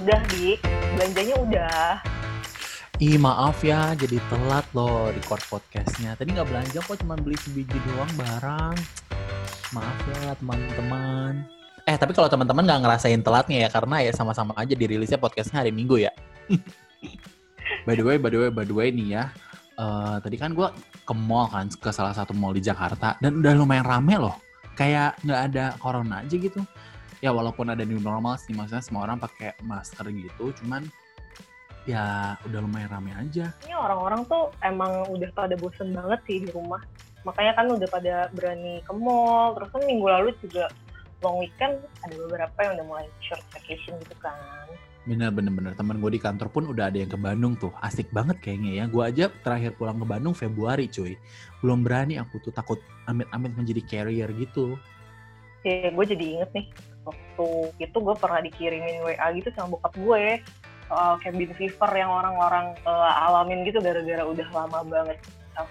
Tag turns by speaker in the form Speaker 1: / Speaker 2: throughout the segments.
Speaker 1: Udah, Dik. Belanjanya udah.
Speaker 2: Ih maaf ya, jadi telat loh record podcastnya. Tadi nggak belanja kok, cuma beli sebiji doang barang. Maaf ya teman-teman. Eh tapi kalau teman-teman nggak ngerasain telatnya ya, karena ya sama-sama aja dirilisnya podcastnya hari Minggu ya. by the way, by the way, by the way nih ya. eh, tadi kan gue ke mall kan, ke salah satu mall di Jakarta. Dan udah lumayan rame loh. Kayak nggak ada corona aja gitu. Ya walaupun ada new normal sih, maksudnya semua orang pakai masker gitu. Cuman ya udah lumayan rame aja.
Speaker 1: Ini orang-orang tuh emang udah pada bosen banget sih di rumah. Makanya kan udah pada berani ke mall. Terus kan minggu lalu juga long weekend ada beberapa yang udah mulai short vacation gitu kan.
Speaker 2: Bener bener bener teman gue di kantor pun udah ada yang ke Bandung tuh asik banget kayaknya ya gue aja terakhir pulang ke Bandung Februari cuy belum berani aku tuh takut amit-amit menjadi carrier gitu
Speaker 1: Ya, gue jadi inget nih, waktu itu gue pernah dikirimin WA gitu sama bokap gue soal cabin fever yang orang-orang eh, alamin gitu gara-gara udah lama banget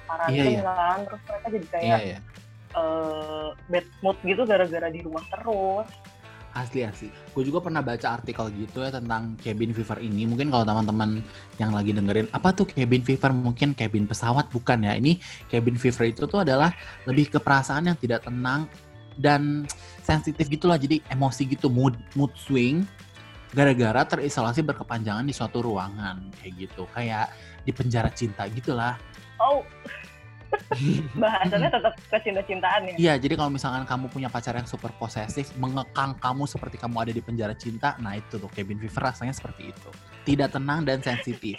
Speaker 1: karantin
Speaker 2: Iya, iya.
Speaker 1: kan. Terus mereka jadi kayak
Speaker 2: iya ya
Speaker 1: eh, bad mood gitu gara-gara di rumah terus.
Speaker 2: asli asli gue juga pernah baca artikel gitu ya tentang cabin fever ini mungkin kalau teman-teman yang lagi dengerin apa tuh cabin fever mungkin cabin pesawat bukan ya ini cabin fever itu tuh adalah lebih ke perasaan yang tidak tenang dan sensitif gitulah jadi emosi gitu mood mood swing gara-gara terisolasi berkepanjangan di suatu ruangan kayak gitu kayak di penjara cinta gitulah
Speaker 1: Oh, bahasannya tetap kecinta-cintaan ya.
Speaker 2: Iya, jadi kalau misalkan kamu punya pacar yang super posesif, mengekang kamu seperti kamu ada di penjara cinta, nah itu tuh cabin fever rasanya seperti itu. Tidak tenang dan sensitif.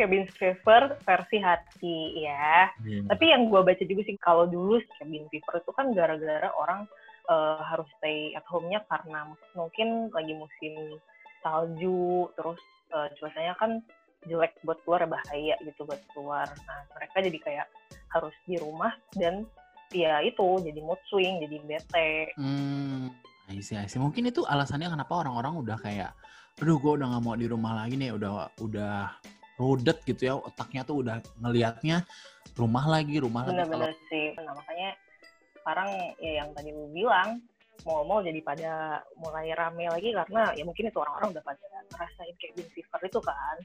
Speaker 1: Cabin fever versi hati ya. Tapi yang gue baca juga sih kalau dulu cabin fever itu kan gara-gara orang eh, harus stay at home-nya karena mungkin lagi musim salju, terus eh, cuacanya kan jelek buat keluar bahaya gitu buat keluar. Nah mereka jadi kayak harus di rumah dan ya itu jadi mood swing, jadi bete.
Speaker 2: Hmm, I see. Mungkin itu alasannya kenapa orang-orang udah kayak, aduh gue udah nggak mau di rumah lagi nih, udah udah rudet gitu ya, otaknya tuh udah ngelihatnya rumah lagi, rumah lagi. Kalau
Speaker 1: Bener-bener sih. Nah makanya sekarang ya yang tadi lu bilang mau-mau jadi pada mulai rame lagi karena ya mungkin itu orang-orang udah pada ngerasain cabin fever itu kan.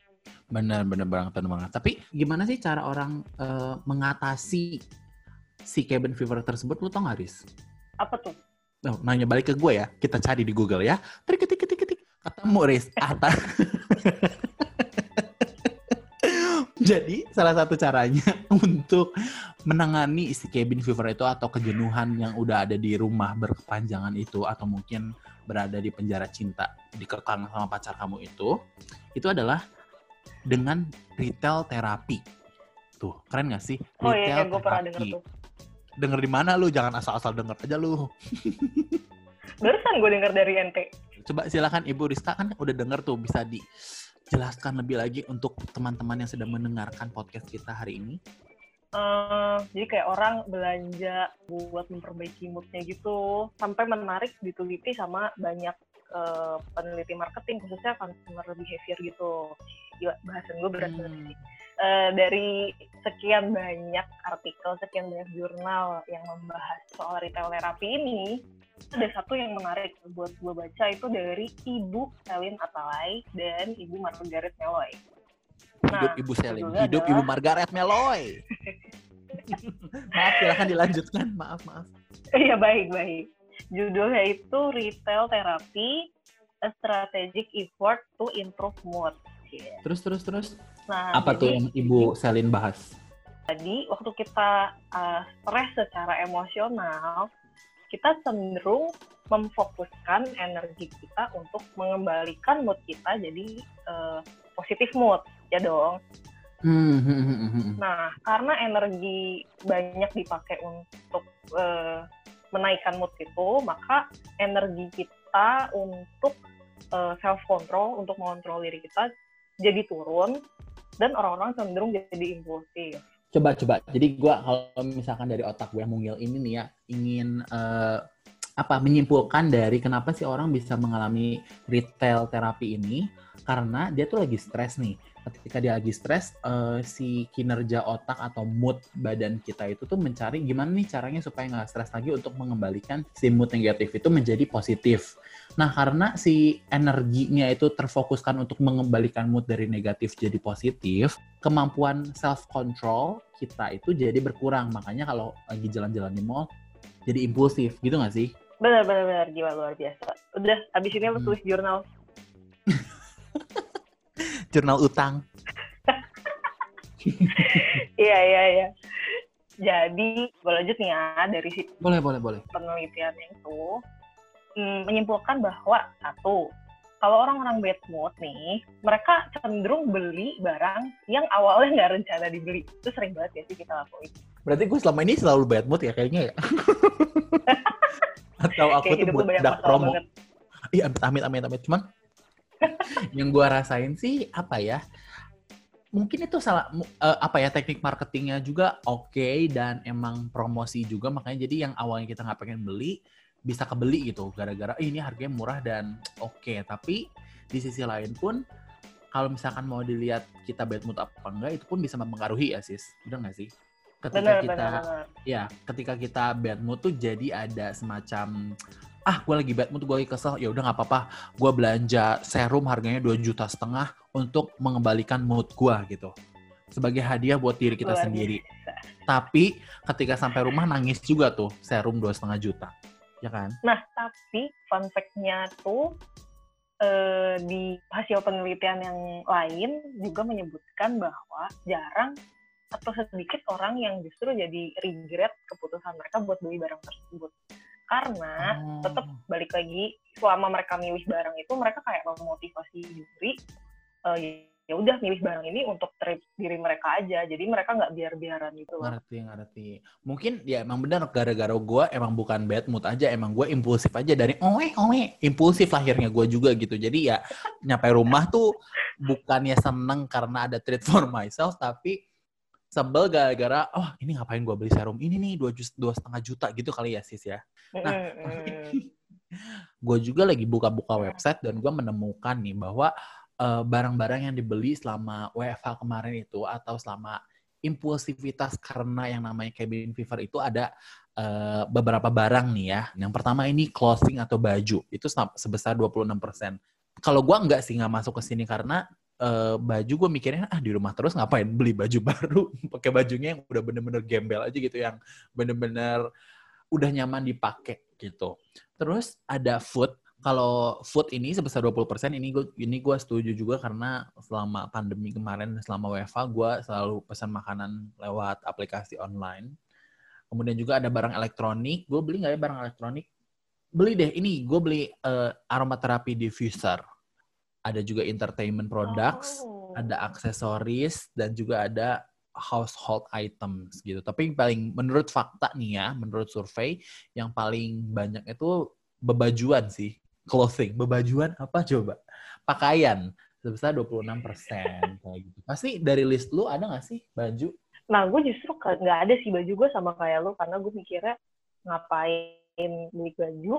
Speaker 2: Bener, bener banget, bener banget. Tapi gimana sih cara orang eh, mengatasi si cabin fever tersebut? Lu tau gak, Riz?
Speaker 1: Apa tuh?
Speaker 2: Oh, nanya balik ke gue ya. Kita cari di Google ya. Trik, ketik, ketik, ketik. Ketemu, Riz. Atas. Jadi, salah satu caranya untuk menangani isi cabin fever itu atau kejenuhan yang udah ada di rumah berkepanjangan itu atau mungkin berada di penjara cinta, dikekang sama pacar kamu itu, itu adalah dengan retail terapi. Tuh, keren gak sih?
Speaker 1: Oh iya,
Speaker 2: Retail
Speaker 1: gue pernah denger tuh.
Speaker 2: Denger di mana lu? Jangan asal-asal denger aja lu.
Speaker 1: Barusan gue denger dari NT.
Speaker 2: Coba silakan Ibu Rizka kan udah denger tuh bisa dijelaskan lebih lagi untuk teman-teman yang sedang mendengarkan podcast kita hari ini.
Speaker 1: Eh, jadi kayak orang belanja buat memperbaiki moodnya gitu, sampai menarik diteliti sama banyak eh, peneliti marketing, khususnya consumer behavior gitu. Gila, bahasan gue berat banget
Speaker 2: Hmm.
Speaker 1: sih. Eh, dari sekian banyak artikel, sekian banyak jurnal yang membahas soal retail terapi ini, ada satu yang menarik buat gue baca itu dari Ibu Selin Atalay dan Ibu Margaret Meloy.
Speaker 2: Hidup
Speaker 1: Nah,
Speaker 2: Ibu Selin, hidup
Speaker 1: adalah-
Speaker 2: Ibu Margaret Meloy. maaf, silakan dilanjutkan. Maaf, maaf.
Speaker 1: Iya baik baik. Judulnya itu Retail Therapy, a Strategic Effort to Improve Mood.
Speaker 2: Terus, terus, terus.
Speaker 1: Nah,
Speaker 2: Apa tuh
Speaker 1: jadi-
Speaker 2: yang Ibu Selin bahas?
Speaker 1: Jadi waktu kita uh, stres secara emosional, kita cenderung memfokuskan energi kita untuk mengembalikan mood kita jadi uh, positif mood, ya dong.
Speaker 2: Hmm, hmm, hmm.
Speaker 1: Nah, karena energi banyak dipakai untuk eh, menaikkan mood itu, maka energi kita untuk self control, untuk mengontrol diri kita jadi turun dan orang-orang cenderung jadi impulsif.
Speaker 2: Coba, coba. Jadi gua kalau misalkan dari otak gue mungil ini nih ya, ingin eh, apa menyimpulkan dari kenapa sih orang bisa mengalami retail terapi ini Karena dia tuh lagi stres nih. Ketika dia lagi stres, uh, si kinerja otak atau mood badan kita itu tuh mencari gimana nih caranya supaya nggak stres lagi untuk mengembalikan si mood negatif itu menjadi positif. Nah, karena si energinya itu terfokuskan untuk mengembalikan mood dari negatif jadi positif, kemampuan self control kita itu jadi berkurang. Makanya kalau lagi jalan-jalan di mall, jadi impulsif, gitu nggak sih?
Speaker 1: Benar, benar, benar. Gila, luar biasa. Udah, abis ini lo hmm. tulis jurnal.
Speaker 2: Jurnal utang.
Speaker 1: iya, iya, iya. Jadi, gue lanjut nih ya, dari situ.
Speaker 2: Boleh, boleh, boleh.
Speaker 1: Penelitian itu mm, menyimpulkan bahwa, satu, kalau orang-orang bad mood nih, mereka cenderung beli barang yang awalnya nggak rencana dibeli. Itu sering banget ya sih kita lakuin.
Speaker 2: Berarti gue selama ini selalu bad mood ya kayaknya ya? Atau aku Kayak tuh buat dak promo. Iya, amit, amit, amit. Cuman yang gue rasain sih apa ya? Mungkin itu salah uh, apa ya teknik marketingnya juga oke okay, dan emang promosi juga makanya jadi yang awalnya kita nggak pengen beli bisa kebeli gitu gara-gara eh, ini harganya murah dan oke okay. tapi di sisi lain pun kalau misalkan mau dilihat kita bad mood apa enggak itu pun bisa mempengaruhi ya sis udah nggak sih ketika bener, kita bener, bener. ya ketika kita bad mood tuh jadi ada semacam ah gue lagi bad mood gue lagi kesel ya udah nggak apa-apa gue belanja serum harganya dua juta setengah untuk mengembalikan mood gue gitu sebagai hadiah buat diri kita Luar sendiri bisa. tapi ketika sampai rumah nangis juga tuh serum dua setengah juta ya kan
Speaker 1: nah tapi fun fact-nya tuh eh, di hasil penelitian yang lain juga menyebutkan bahwa jarang atau sedikit orang yang justru jadi regret keputusan mereka buat beli barang tersebut. Karena hmm. tetap balik lagi selama mereka milih barang itu mereka kayak memotivasi diri uh, ya udah milih barang ini untuk trip diri mereka aja. Jadi mereka nggak biar-biaran gitu
Speaker 2: loh. Ngerti ngerti. Mungkin ya emang benar gara-gara gue emang bukan bad mood aja emang gue impulsif aja dari oe oe impulsif lahirnya gue juga gitu. Jadi ya nyampe rumah tuh bukannya seneng karena ada treat for myself tapi sebel gara-gara oh ini ngapain gue beli serum ini nih dua dua setengah juta gitu kali ya sis ya nah gue juga lagi buka-buka website dan gue menemukan nih bahwa barang eh, barang-barang yang dibeli selama WFH kemarin itu atau selama impulsivitas karena yang namanya cabin fever itu ada uh, beberapa barang nih ya. Yang pertama ini clothing atau baju itu sebesar 26%. Kalau gue nggak sih nggak masuk ke sini karena uh, baju gue mikirnya ah di rumah terus ngapain beli baju baru? Pakai bajunya yang udah bener-bener gembel aja gitu yang bener-bener udah nyaman dipakai gitu. Terus ada food. Kalau food ini sebesar 20% ini gue ini gue setuju juga karena selama pandemi kemarin selama WFA gue selalu pesan makanan lewat aplikasi online. Kemudian juga ada barang elektronik. Gue beli nggak ya barang elektronik? Beli deh ini gue beli uh, aromaterapi diffuser ada juga entertainment products, oh. ada aksesoris dan juga ada household items gitu. Tapi yang paling menurut fakta nih ya, menurut survei yang paling banyak itu bebajuan sih, clothing. Bebajuan apa coba? Pakaian sebesar 26 persen kayak gitu. Pasti dari list lu ada nggak sih baju?
Speaker 1: Nah, gue justru nggak ada sih baju gue sama kayak lu karena gue mikirnya ngapain beli baju,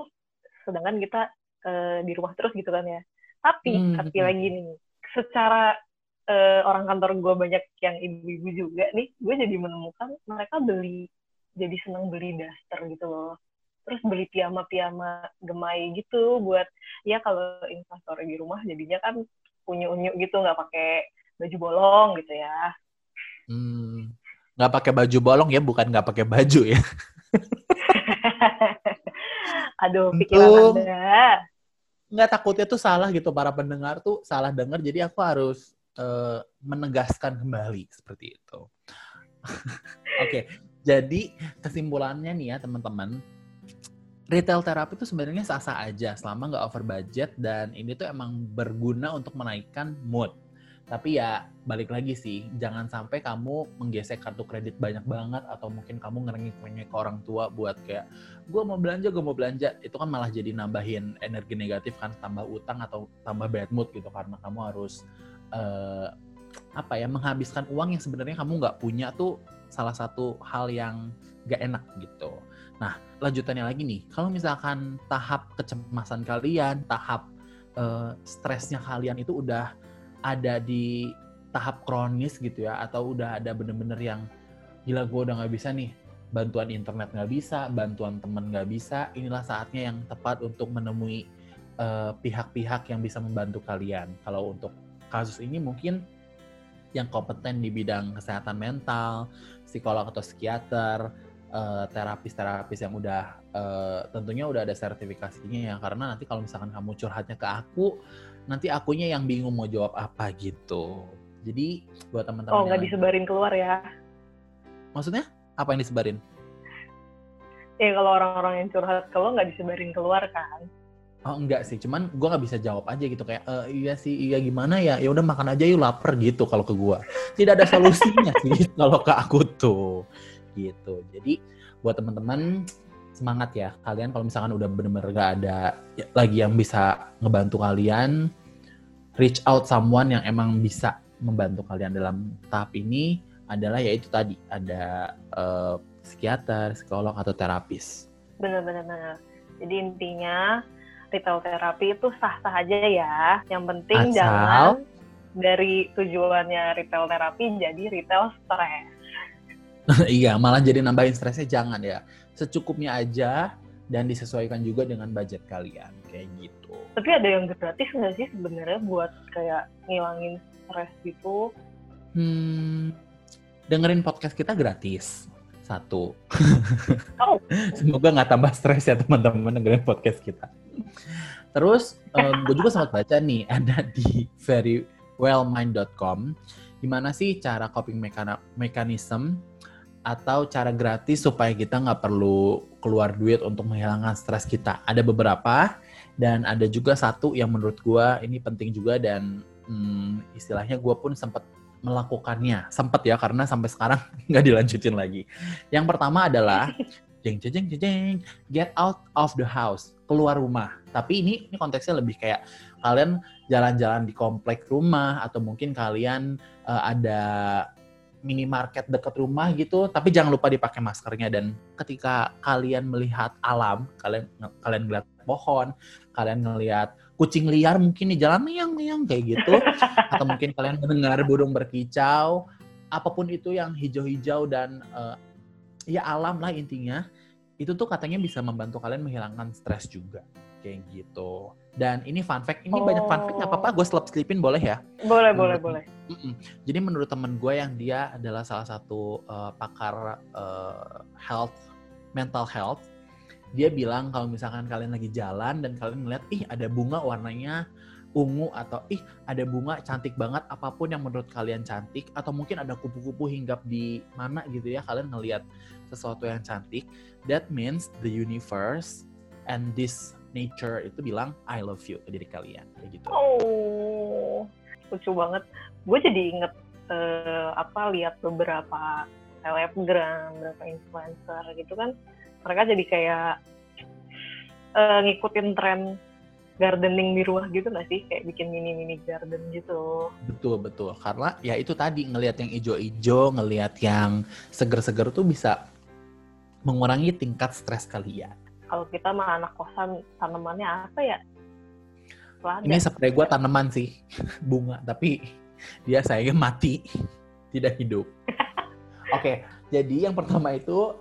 Speaker 1: sedangkan kita uh, di rumah terus gitu kan ya. Tapi hmm. tapi lagi nih, secara uh, orang kantor gue banyak yang ibu-ibu juga nih, gue jadi menemukan mereka beli jadi seneng beli daster gitu loh. Terus beli piyama-piyama gemai gitu buat ya kalau investor di rumah jadinya kan unyu-unyu gitu nggak pakai baju bolong gitu ya.
Speaker 2: Hmm, nggak pakai baju bolong ya, bukan nggak pakai baju ya.
Speaker 1: Aduh, pikiran Anda
Speaker 2: nggak takutnya tuh salah gitu. Para pendengar tuh salah dengar jadi aku harus uh, menegaskan kembali seperti itu. Oke, okay, jadi kesimpulannya nih ya teman-teman, retail terapi itu sebenarnya sah-sah aja selama nggak over budget dan ini tuh emang berguna untuk menaikkan mood tapi ya balik lagi sih, jangan sampai kamu menggesek kartu kredit banyak banget atau mungkin kamu ngerengek-ngerengek ke orang tua buat kayak gue mau belanja, gue mau belanja. Itu kan malah jadi nambahin energi negatif kan, tambah utang atau tambah bad mood gitu karena kamu harus uh, apa ya menghabiskan uang yang sebenarnya kamu nggak punya tuh salah satu hal yang gak enak gitu. Nah, lanjutannya lagi nih, kalau misalkan tahap kecemasan kalian, tahap uh, stresnya kalian itu udah ada di tahap kronis gitu ya atau udah ada bener-bener yang gila gue udah nggak bisa nih bantuan internet nggak bisa bantuan temen nggak bisa. Inilah saatnya yang tepat untuk menemui eh, pihak-pihak uh, yang bisa membantu kalian. Kalau untuk kasus ini mungkin yang kompeten di bidang kesehatan mental psikolog atau psikiater uh, terapis-terapis yang udah uh, tentunya udah ada sertifikasinya ya. Karena nanti kalau misalkan kamu curhatnya ke aku nanti akunya yang bingung mau jawab apa gitu. Jadi buat teman-teman
Speaker 1: oh nggak disebarin keluar ya?
Speaker 2: Maksudnya? Apa yang disebarin?
Speaker 1: Ya kalau orang-orang yang curhat ke lo nggak disebarin keluar kan?
Speaker 2: Oh enggak sih, cuman gue nggak bisa jawab aja gitu. Kayak e, iya sih iya gimana ya? Ya udah makan aja yuk lapar gitu kalau ke gue. Tidak ada solusinya sih kalau ke aku tuh. Gitu. Jadi buat teman-teman semangat ya kalian kalau misalkan udah bener-bener gak ada lagi yang bisa ngebantu kalian reach out someone yang emang bisa membantu kalian dalam tahap ini adalah yaitu tadi ada uh, psikiater, psikolog atau terapis.
Speaker 1: Benar-benar. Jadi intinya retail terapi itu sah-sah aja ya. Yang penting Asal... jangan dari tujuannya retail terapi jadi retail stres.
Speaker 2: iya, malah jadi nambahin stresnya jangan ya. Secukupnya aja dan disesuaikan juga dengan budget kalian kayak gitu.
Speaker 1: Tapi ada yang gratis nggak sih sebenarnya buat kayak ngilangin stres gitu?
Speaker 2: Hmm, dengerin podcast kita gratis satu. Oh. Semoga nggak tambah stres ya teman-teman dengerin podcast kita. Terus um, gue juga sempat baca nih ada di verywellmind.com gimana sih cara coping mechanism atau cara gratis supaya kita nggak perlu keluar duit untuk menghilangkan stres kita. Ada beberapa dan ada juga satu yang menurut gue ini penting juga dan hmm, istilahnya gue pun sempat melakukannya. Sempat ya karena sampai sekarang nggak dilanjutin lagi. Yang pertama adalah jeng jeng jeng jeng get out of the house keluar rumah. Tapi ini ini konteksnya lebih kayak kalian jalan-jalan di komplek rumah atau mungkin kalian uh, ada minimarket dekat rumah gitu, tapi jangan lupa dipakai maskernya. Dan ketika kalian melihat alam, kalian kalian melihat pohon, kalian ngelihat kucing liar mungkin di jalan miang-miang kayak gitu, atau mungkin kalian mendengar burung berkicau, apa pun itu yang hijau-hijau dan uh, ya alam lah intinya, itu tuh katanya bisa membantu kalian menghilangkan stres juga kayak gitu. Dan ini fun fact, ini oh. banyak fun fact nggak apa-apa, gue selap selipin boleh ya?
Speaker 1: Boleh, boleh, boleh.
Speaker 2: Mm-mm. Jadi menurut temen gue yang dia adalah salah satu uh, pakar uh, health, mental health, dia bilang kalau misalkan kalian lagi jalan dan kalian ngeliat, ih ada bunga warnanya ungu atau ih ada bunga cantik banget apa pun yang menurut kalian cantik atau mungkin ada kupu-kupu hinggap di mana gitu ya kalian ngelihat sesuatu yang cantik that means the universe and this nature itu bilang I love you ke diri kalian kayak gitu.
Speaker 1: Oh, lucu banget. Gue jadi inget uh, apa lihat beberapa selebgram, beberapa influencer gitu kan, mereka jadi kayak uh, ngikutin tren gardening di rumah gitu nggak sih kayak bikin mini mini garden gitu
Speaker 2: betul betul karena ya itu tadi ngelihat yang ijo-ijo ngelihat yang seger-seger tuh bisa mengurangi tingkat stres kalian
Speaker 1: kalau kita mah anak kosan tanamannya apa ya?
Speaker 2: Lada. Ini spray gue tanaman sih, bunga. Tapi dia sayangnya mati, tidak hidup. Oke, okay, jadi yang pertama itu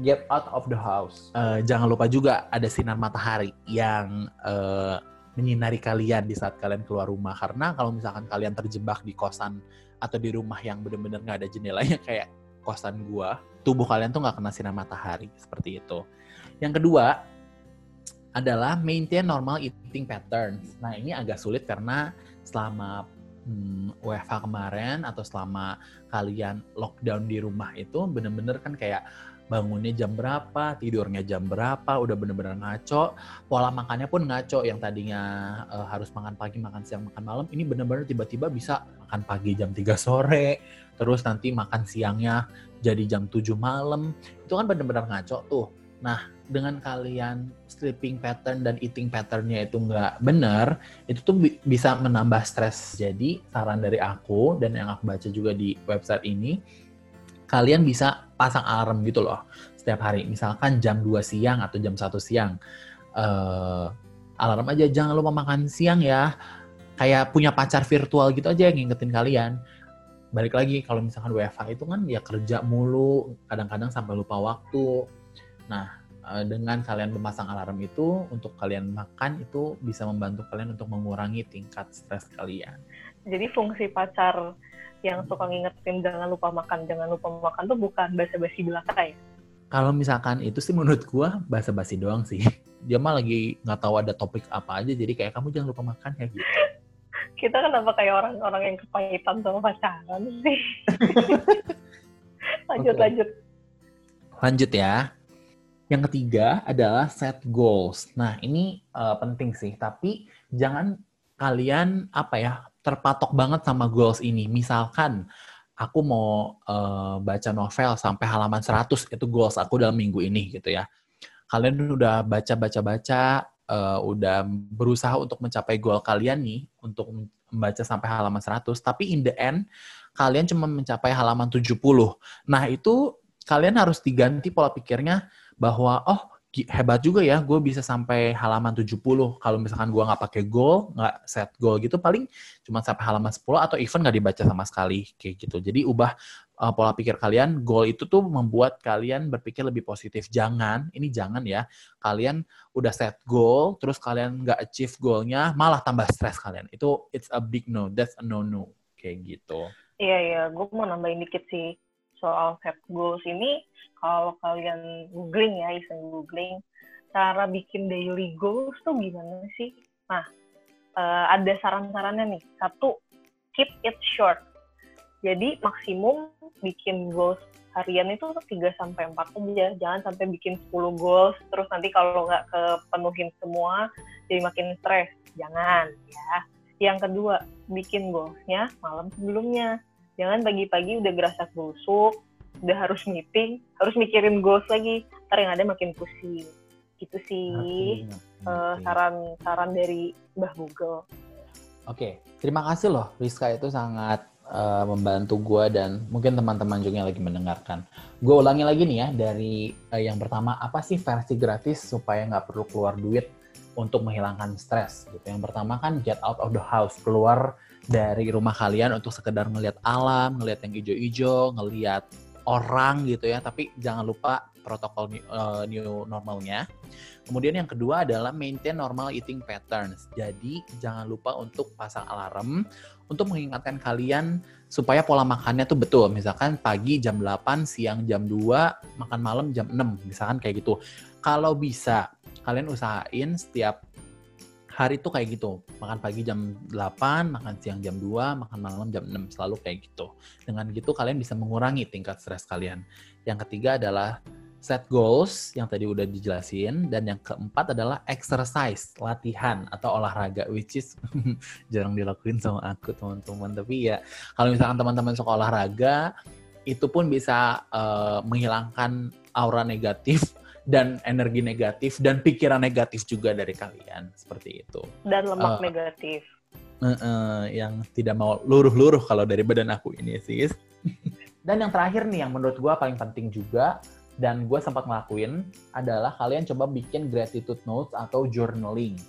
Speaker 2: get out of the house. Uh, jangan lupa juga ada sinar matahari yang uh, menyinari kalian di saat kalian keluar rumah. Karena kalau misalkan kalian terjebak di kosan atau di rumah yang benar-benar nggak ada jendelanya kayak kosan gua, tubuh kalian tuh nggak kena sinar matahari seperti itu. Yang kedua adalah maintain normal eating patterns. Nah ini agak sulit karena selama hmm, WFH kemarin atau selama kalian lockdown di rumah itu bener-bener kan kayak bangunnya jam berapa, tidurnya jam berapa, udah bener-bener ngaco, pola makannya pun ngaco, yang tadinya uh, harus makan pagi, makan siang, makan malam, ini bener-bener tiba-tiba bisa makan pagi jam 3 sore, terus nanti makan siangnya jadi jam 7 malam, itu kan bener-bener ngaco tuh. Nah, dengan kalian sleeping pattern dan eating patternnya itu nggak benar, itu tuh bi bisa menambah stres. Jadi saran dari aku dan yang aku baca juga di website ini, kalian bisa pasang alarm gitu loh setiap hari. Misalkan jam 2 siang atau jam 1 siang. Uh, alarm aja jangan lupa makan siang ya kayak punya pacar virtual gitu aja yang ngingetin kalian balik lagi kalau misalkan WFH itu kan ya kerja mulu kadang-kadang sampai lupa waktu nah dengan kalian memasang alarm itu untuk kalian makan itu bisa membantu kalian untuk mengurangi tingkat stres kalian
Speaker 1: jadi fungsi pacar yang suka ngingetin jangan lupa makan jangan lupa makan tuh bukan basa-basi belaka ya
Speaker 2: kalau misalkan itu sih menurut gua basa-basi doang sih dia mah lagi nggak tahu ada topik apa aja jadi kayak kamu jangan lupa makan ya gitu
Speaker 1: kita kenapa kayak orang-orang yang kepahitan sama pacaran sih? lanjut, okay. lanjut.
Speaker 2: Lanjut ya. Yang ketiga adalah set goals. Nah, ini uh, penting sih, tapi jangan kalian apa ya, terpatok banget sama goals ini. Misalkan aku mau uh, baca novel sampai halaman 100 itu goals aku dalam minggu ini gitu ya. Kalian udah baca-baca-baca uh, udah berusaha untuk mencapai goal kalian nih untuk membaca sampai halaman 100, tapi in the end kalian cuma mencapai halaman 70. Nah, itu kalian harus diganti pola pikirnya bahwa oh hebat juga ya, gue bisa sampai halaman 70. Kalau misalkan gue nggak pakai goal, nggak set goal gitu, paling cuma sampai halaman 10 atau even nggak dibaca sama sekali kayak gitu. Jadi ubah uh, pola pikir kalian. Goal itu tuh membuat kalian berpikir lebih positif. Jangan, ini jangan ya, kalian udah set goal, terus kalian nggak achieve goalnya, malah tambah stres kalian. Itu it's a big no, that's a no no kayak gitu.
Speaker 1: Iya iya, gue mau nambahin dikit sih soal set goals ini kalau kalian googling ya, iseng googling, cara bikin daily goals tuh gimana sih? Nah, uh, ada saran-sarannya nih. Satu, keep it short. Jadi maksimum bikin goals harian itu 3 sampai 4 aja. Jangan sampai bikin 10 goals terus nanti kalau nggak kepenuhin semua jadi makin stres. Jangan ya. Yang kedua, bikin goalsnya malam sebelumnya. Jangan pagi-pagi udah gerasa busuk, udah harus meeting harus mikirin goals lagi. Ntar yang ada makin pusing. Gitu sih. Uh, saran saran dari Mbah Google.
Speaker 2: Oke, terima kasih loh Rizka itu sangat uh, membantu gue dan mungkin teman-teman juga yang lagi mendengarkan. Gue ulangi lagi nih ya dari uh, yang pertama apa sih versi gratis supaya nggak perlu keluar duit untuk menghilangkan stres? Gitu. Yang pertama kan get out of the house, keluar dari rumah kalian untuk sekedar ngelihat alam, ngelihat yang hijau-hijau, ngelihat orang gitu ya, tapi jangan lupa protokol new, uh, new normalnya. Kemudian yang kedua adalah maintain normal eating patterns. Jadi jangan lupa untuk pasang alarm untuk mengingatkan kalian supaya pola makannya tuh betul. Misalkan pagi jam 8, siang jam 2, makan malam jam 6, misalkan kayak gitu. Kalau bisa, kalian usahain setiap hari itu kayak gitu. Makan pagi jam 8, makan siang jam 2, makan malam jam 6, selalu kayak gitu. Dengan gitu kalian bisa mengurangi tingkat stres kalian. Yang ketiga adalah set goals yang tadi udah dijelasin dan yang keempat adalah exercise, latihan atau olahraga which is jarang dilakuin sama aku teman-teman. Tapi ya kalau misalkan teman-teman suka olahraga itu pun bisa uh, menghilangkan aura negatif dan energi negatif dan pikiran negatif juga dari kalian seperti itu.
Speaker 1: Dan lemak uh, negatif.
Speaker 2: Uh, uh, yang tidak mau luruh-luruh kalau dari badan aku ini sih. dan yang terakhir nih yang menurut gue paling penting juga dan gue sempat ngelakuin adalah kalian coba bikin gratitude notes atau journaling.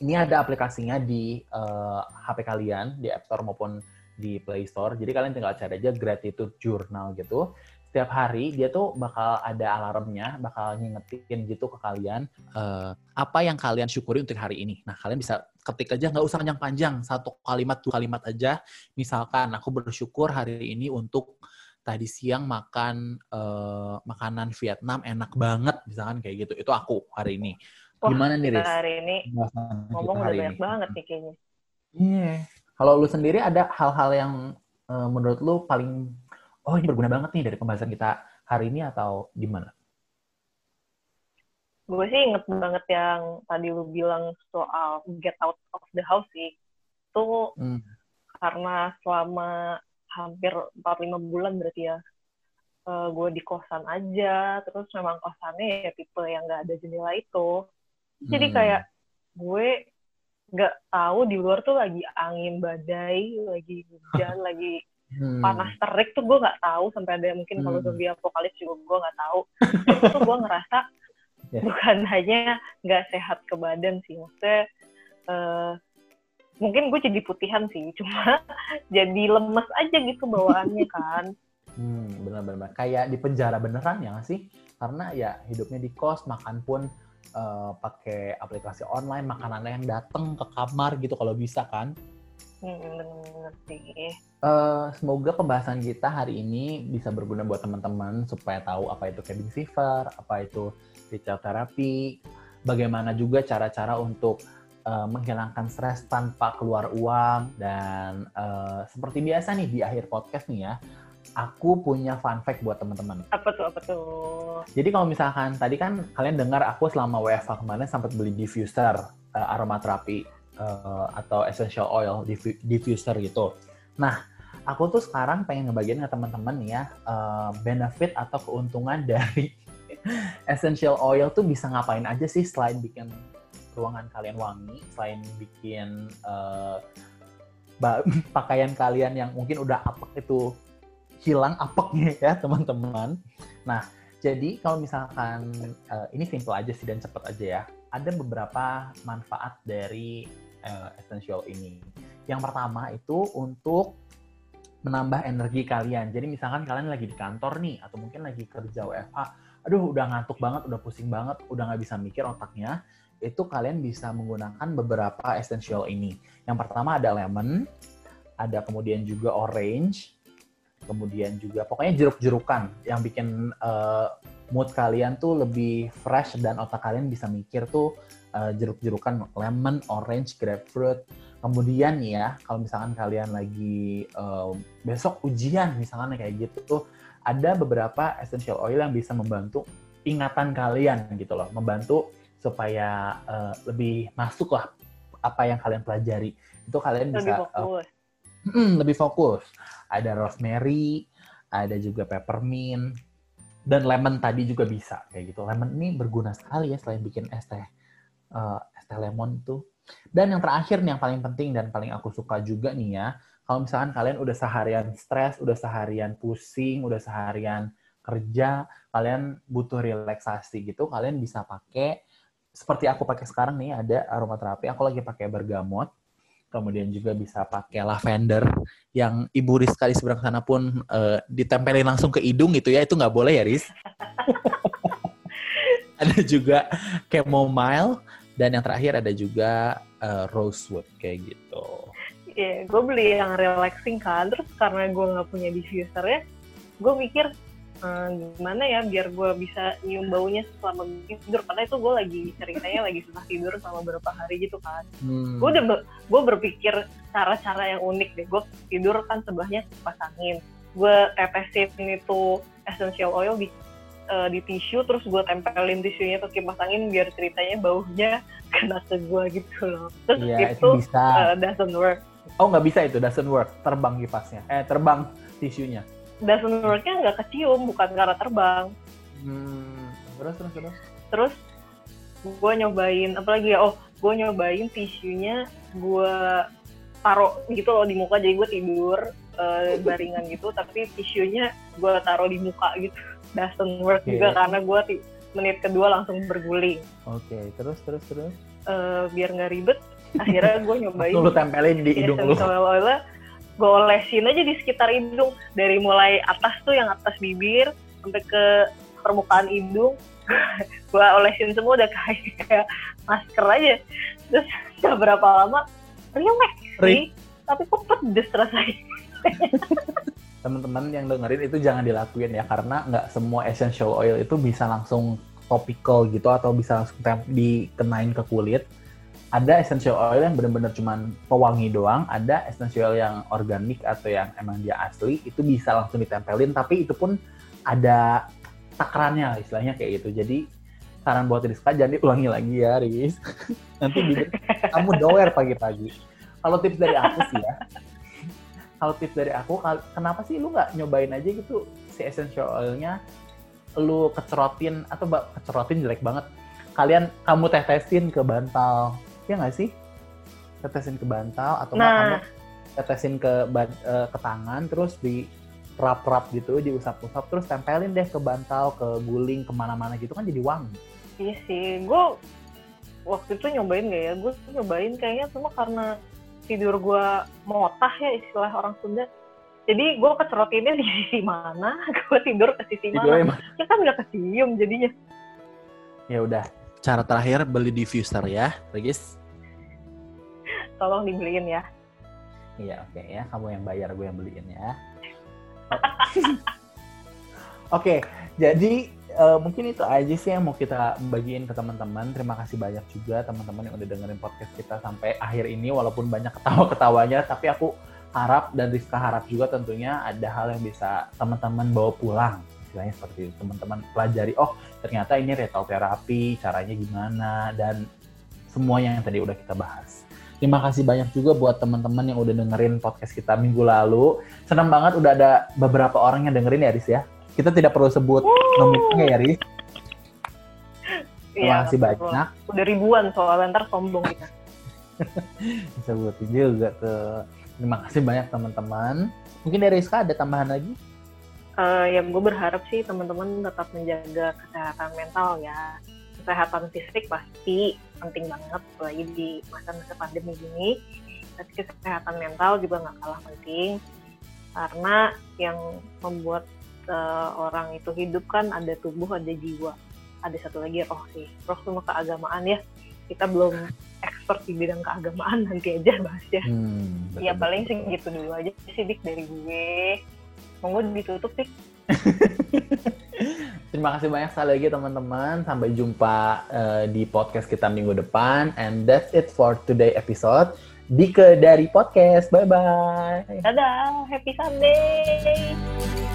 Speaker 2: Ini ada aplikasinya di uh, HP kalian di App Store maupun di Play Store. Jadi kalian tinggal cari aja gratitude journal gitu setiap hari dia tuh bakal ada alarmnya, bakal ngingetin gitu ke kalian uh, apa yang kalian syukuri untuk hari ini. Nah kalian bisa ketik aja nggak usah panjang-panjang, satu kalimat dua kalimat aja. Misalkan aku bersyukur hari ini untuk tadi siang makan uh, makanan Vietnam enak banget, misalkan kayak gitu. Itu aku hari ini.
Speaker 1: Wah, Gimana nih Riz? Hari ini ngomong udah banyak ini. banget nih kayaknya.
Speaker 2: Iya. Yeah. Kalau lu sendiri ada hal-hal yang uh, menurut lu paling oh ini berguna banget nih dari pembahasan kita hari ini atau gimana?
Speaker 1: Gue sih inget banget yang tadi lu bilang soal get out of the house sih. Itu hmm. karena selama hampir 4-5 bulan berarti ya, uh, gue di kosan aja, terus memang kosannya ya tipe yang gak ada jendela itu. Jadi hmm. kayak gue gak tahu di luar tuh lagi angin badai, lagi hujan, lagi hmm. panas terik tuh gue nggak tahu sampai ada mungkin hmm. kalau zombie apokalips juga gue nggak tahu itu tuh gue ngerasa yeah. bukan hanya nggak sehat ke badan sih maksudnya uh, mungkin gue jadi putihan sih cuma jadi lemes aja gitu bawaannya kan
Speaker 2: hmm benar-benar kayak di penjara beneran ya gak sih karena ya hidupnya di kos makan pun uh, pakai aplikasi online makanannya yang datang ke kamar gitu kalau bisa kan
Speaker 1: benar sih.
Speaker 2: Uh, semoga pembahasan kita hari ini bisa berguna buat teman-teman supaya tahu apa itu cabin fever, apa itu retail therapy, bagaimana juga cara-cara untuk uh, menghilangkan stres tanpa keluar uang dan uh, seperti biasa nih di akhir podcast nih ya, aku punya fun fact buat teman-teman.
Speaker 1: Apa tuh? Apa tuh?
Speaker 2: Jadi kalau misalkan tadi kan kalian dengar aku selama WFH kemarin sempat beli diffuser uh, aromaterapi uh, atau essential oil diffuser gitu. Nah, aku tuh sekarang pengen ngebagiin ke teman-teman ya uh, benefit atau keuntungan dari essential oil tuh bisa ngapain aja sih selain bikin ruangan kalian wangi, selain bikin uh, pakaian kalian yang mungkin udah apek itu hilang apeknya ya teman-teman. Nah, jadi kalau misalkan uh, ini simple aja sih dan cepet aja ya. Ada beberapa manfaat dari uh, essential ini. Yang pertama itu untuk menambah energi kalian. Jadi misalkan kalian lagi di kantor nih, atau mungkin lagi kerja WFH, aduh udah ngantuk banget, udah pusing banget, udah nggak bisa mikir otaknya, itu kalian bisa menggunakan beberapa essential ini. Yang pertama ada lemon, ada kemudian juga orange, kemudian juga pokoknya jeruk-jerukan yang bikin uh, mood kalian tuh lebih fresh dan otak kalian bisa mikir tuh uh, jeruk-jerukan lemon, orange, grapefruit. Kemudian ya, kalau misalkan kalian lagi uh, besok ujian misalkan kayak gitu tuh ada beberapa essential oil yang bisa membantu ingatan kalian gitu loh, membantu supaya uh, lebih masuk lah apa yang kalian pelajari. Itu kalian
Speaker 1: lebih bisa fokus.
Speaker 2: Uh, lebih fokus. Ada rosemary, ada juga peppermint, dan lemon tadi juga bisa kayak gitu. Lemon ini berguna sekali ya selain bikin es teh uh, es teh lemon tuh. Dan yang terakhir nih yang paling penting dan paling aku suka juga nih ya, kalau misalkan kalian udah seharian stres, udah seharian pusing, udah seharian kerja, kalian butuh relaksasi gitu, kalian bisa pakai seperti aku pakai sekarang nih ada aromaterapi, aku lagi pakai bergamot, kemudian juga bisa pakai lavender yang Ibu Rizka di seberang sana pun uh, ditempelin langsung ke hidung gitu ya, itu nggak boleh ya Riz? ada juga chamomile dan yang terakhir ada juga uh, rosewood kayak gitu.
Speaker 1: Iya, yeah, gue beli yang relaxing kan, terus karena gue nggak punya diffuser ya, gue mikir hmm, gimana ya biar gue bisa nyium baunya selama tidur karena itu gue lagi ceritanya lagi susah tidur selama beberapa hari gitu kan. Hmm. Gue udah gue berpikir cara-cara yang unik deh. Gue tidur kan sebelahnya kipas angin. Gue tetesin itu essential oil di uh, di tisu terus gue tempelin tisunya ke kipas angin biar ceritanya baunya kena ke gue gitu loh. Terus
Speaker 2: yeah,
Speaker 1: itu, bisa. Uh, doesn't work.
Speaker 2: Oh nggak bisa itu doesn't work terbang kipasnya. Eh terbang tisunya.
Speaker 1: Doesn't worknya nggak kecium bukan karena terbang.
Speaker 2: Hmm, terus terus terus?
Speaker 1: Terus gue nyobain apalagi ya? Oh gue nyobain tisunya gue taruh gitu loh di muka jadi gue tidur uh, baringan gitu tapi tisunya gue taruh di muka gitu doesn't work okay. juga karena gue menit kedua langsung berguling.
Speaker 2: Oke, okay. terus terus terus.
Speaker 1: Uh, biar nggak ribet, akhirnya gue nyobain.
Speaker 2: lu tempelin di hidung lu.
Speaker 1: Oil gue olesin aja di sekitar hidung dari mulai atas tuh yang atas bibir sampai ke permukaan hidung gue olesin semua udah kayak masker aja terus gak berapa lama riwek sih tapi kok pedes rasanya
Speaker 2: teman-teman yang dengerin itu jangan dilakuin ya karena nggak semua essential oil itu bisa langsung topical gitu atau bisa langsung dikenain ke kulit. Ada essential oil yang benar-benar cuman pewangi doang, ada essential oil yang organik atau yang emang dia asli itu bisa langsung ditempelin tapi itu pun ada takarannya istilahnya kayak gitu. Jadi saran buat Rizka jangan diulangi lagi ya Riz. Nanti bibir kamu doer pagi-pagi. Kalau tips dari aku sih ya, kalau tips dari aku kenapa sih lu nggak nyobain aja gitu si essential oilnya lu kecerotin atau mbak kecerotin jelek banget kalian kamu tetesin ke bantal ya nggak sih tetesin ke bantal atau nah. kamu tetesin ke uh, ke tangan terus di rap-rap gitu diusap-usap terus tempelin deh ke bantal ke guling ke mana-mana gitu kan jadi wangi
Speaker 1: Iya sih, gue waktu itu nyobain gak ya? Gue nyobain kayaknya cuma karena tidur gue motah ya istilah orang Sunda. Jadi gue kecerotinnya di sisi mana, gue tidur ke sisi mana. Ya kan nggak kesium jadinya.
Speaker 2: Ya udah, cara terakhir beli diffuser ya, Regis.
Speaker 1: Tolong dibeliin ya.
Speaker 2: Iya oke okay, ya, kamu yang bayar gue yang beliin ya. Oke, okay, jadi uh, mungkin itu aja sih yang mau kita bagiin ke teman-teman. Terima kasih banyak juga teman-teman yang udah dengerin podcast kita sampai akhir ini, walaupun banyak ketawa-ketawanya, tapi aku harap dan Rizka harap juga tentunya ada hal yang bisa teman-teman bawa pulang. Istilahnya seperti itu, teman-teman pelajari, oh ternyata ini retail terapi, caranya gimana, dan semua yang tadi udah kita bahas. Terima kasih banyak juga buat teman-teman yang udah dengerin podcast kita minggu lalu. Senang banget udah ada beberapa orang yang dengerin ya, Riz ya. Kita tidak perlu sebut nomornya ya, Riz. Terima iya, kasih banyak.
Speaker 1: Udah ribuan soalnya ntar sombong kita.
Speaker 2: Sebutin juga tuh. Terima kasih banyak teman-teman. Mungkin dari Rizka ada tambahan lagi?
Speaker 1: Uh, ya gue berharap sih teman-teman tetap menjaga kesehatan mental ya kesehatan fisik pasti penting banget apalagi di masa-masa pandemi ini tapi kesehatan mental juga nggak kalah penting karena yang membuat uh, orang itu hidup kan ada tubuh ada jiwa ada satu lagi roh sih roh cuma keagamaan ya kita belum expert di bidang keagamaan nanti aja bahas ya hmm, ya paling sih gitu dulu aja sih dik dari gue monggo ditutup dik
Speaker 2: Terima kasih banyak sekali lagi teman-teman. Sampai jumpa uh, di podcast kita minggu depan. And that's it for today episode. Dike dari podcast. Bye-bye.
Speaker 1: Dadah. Happy Sunday.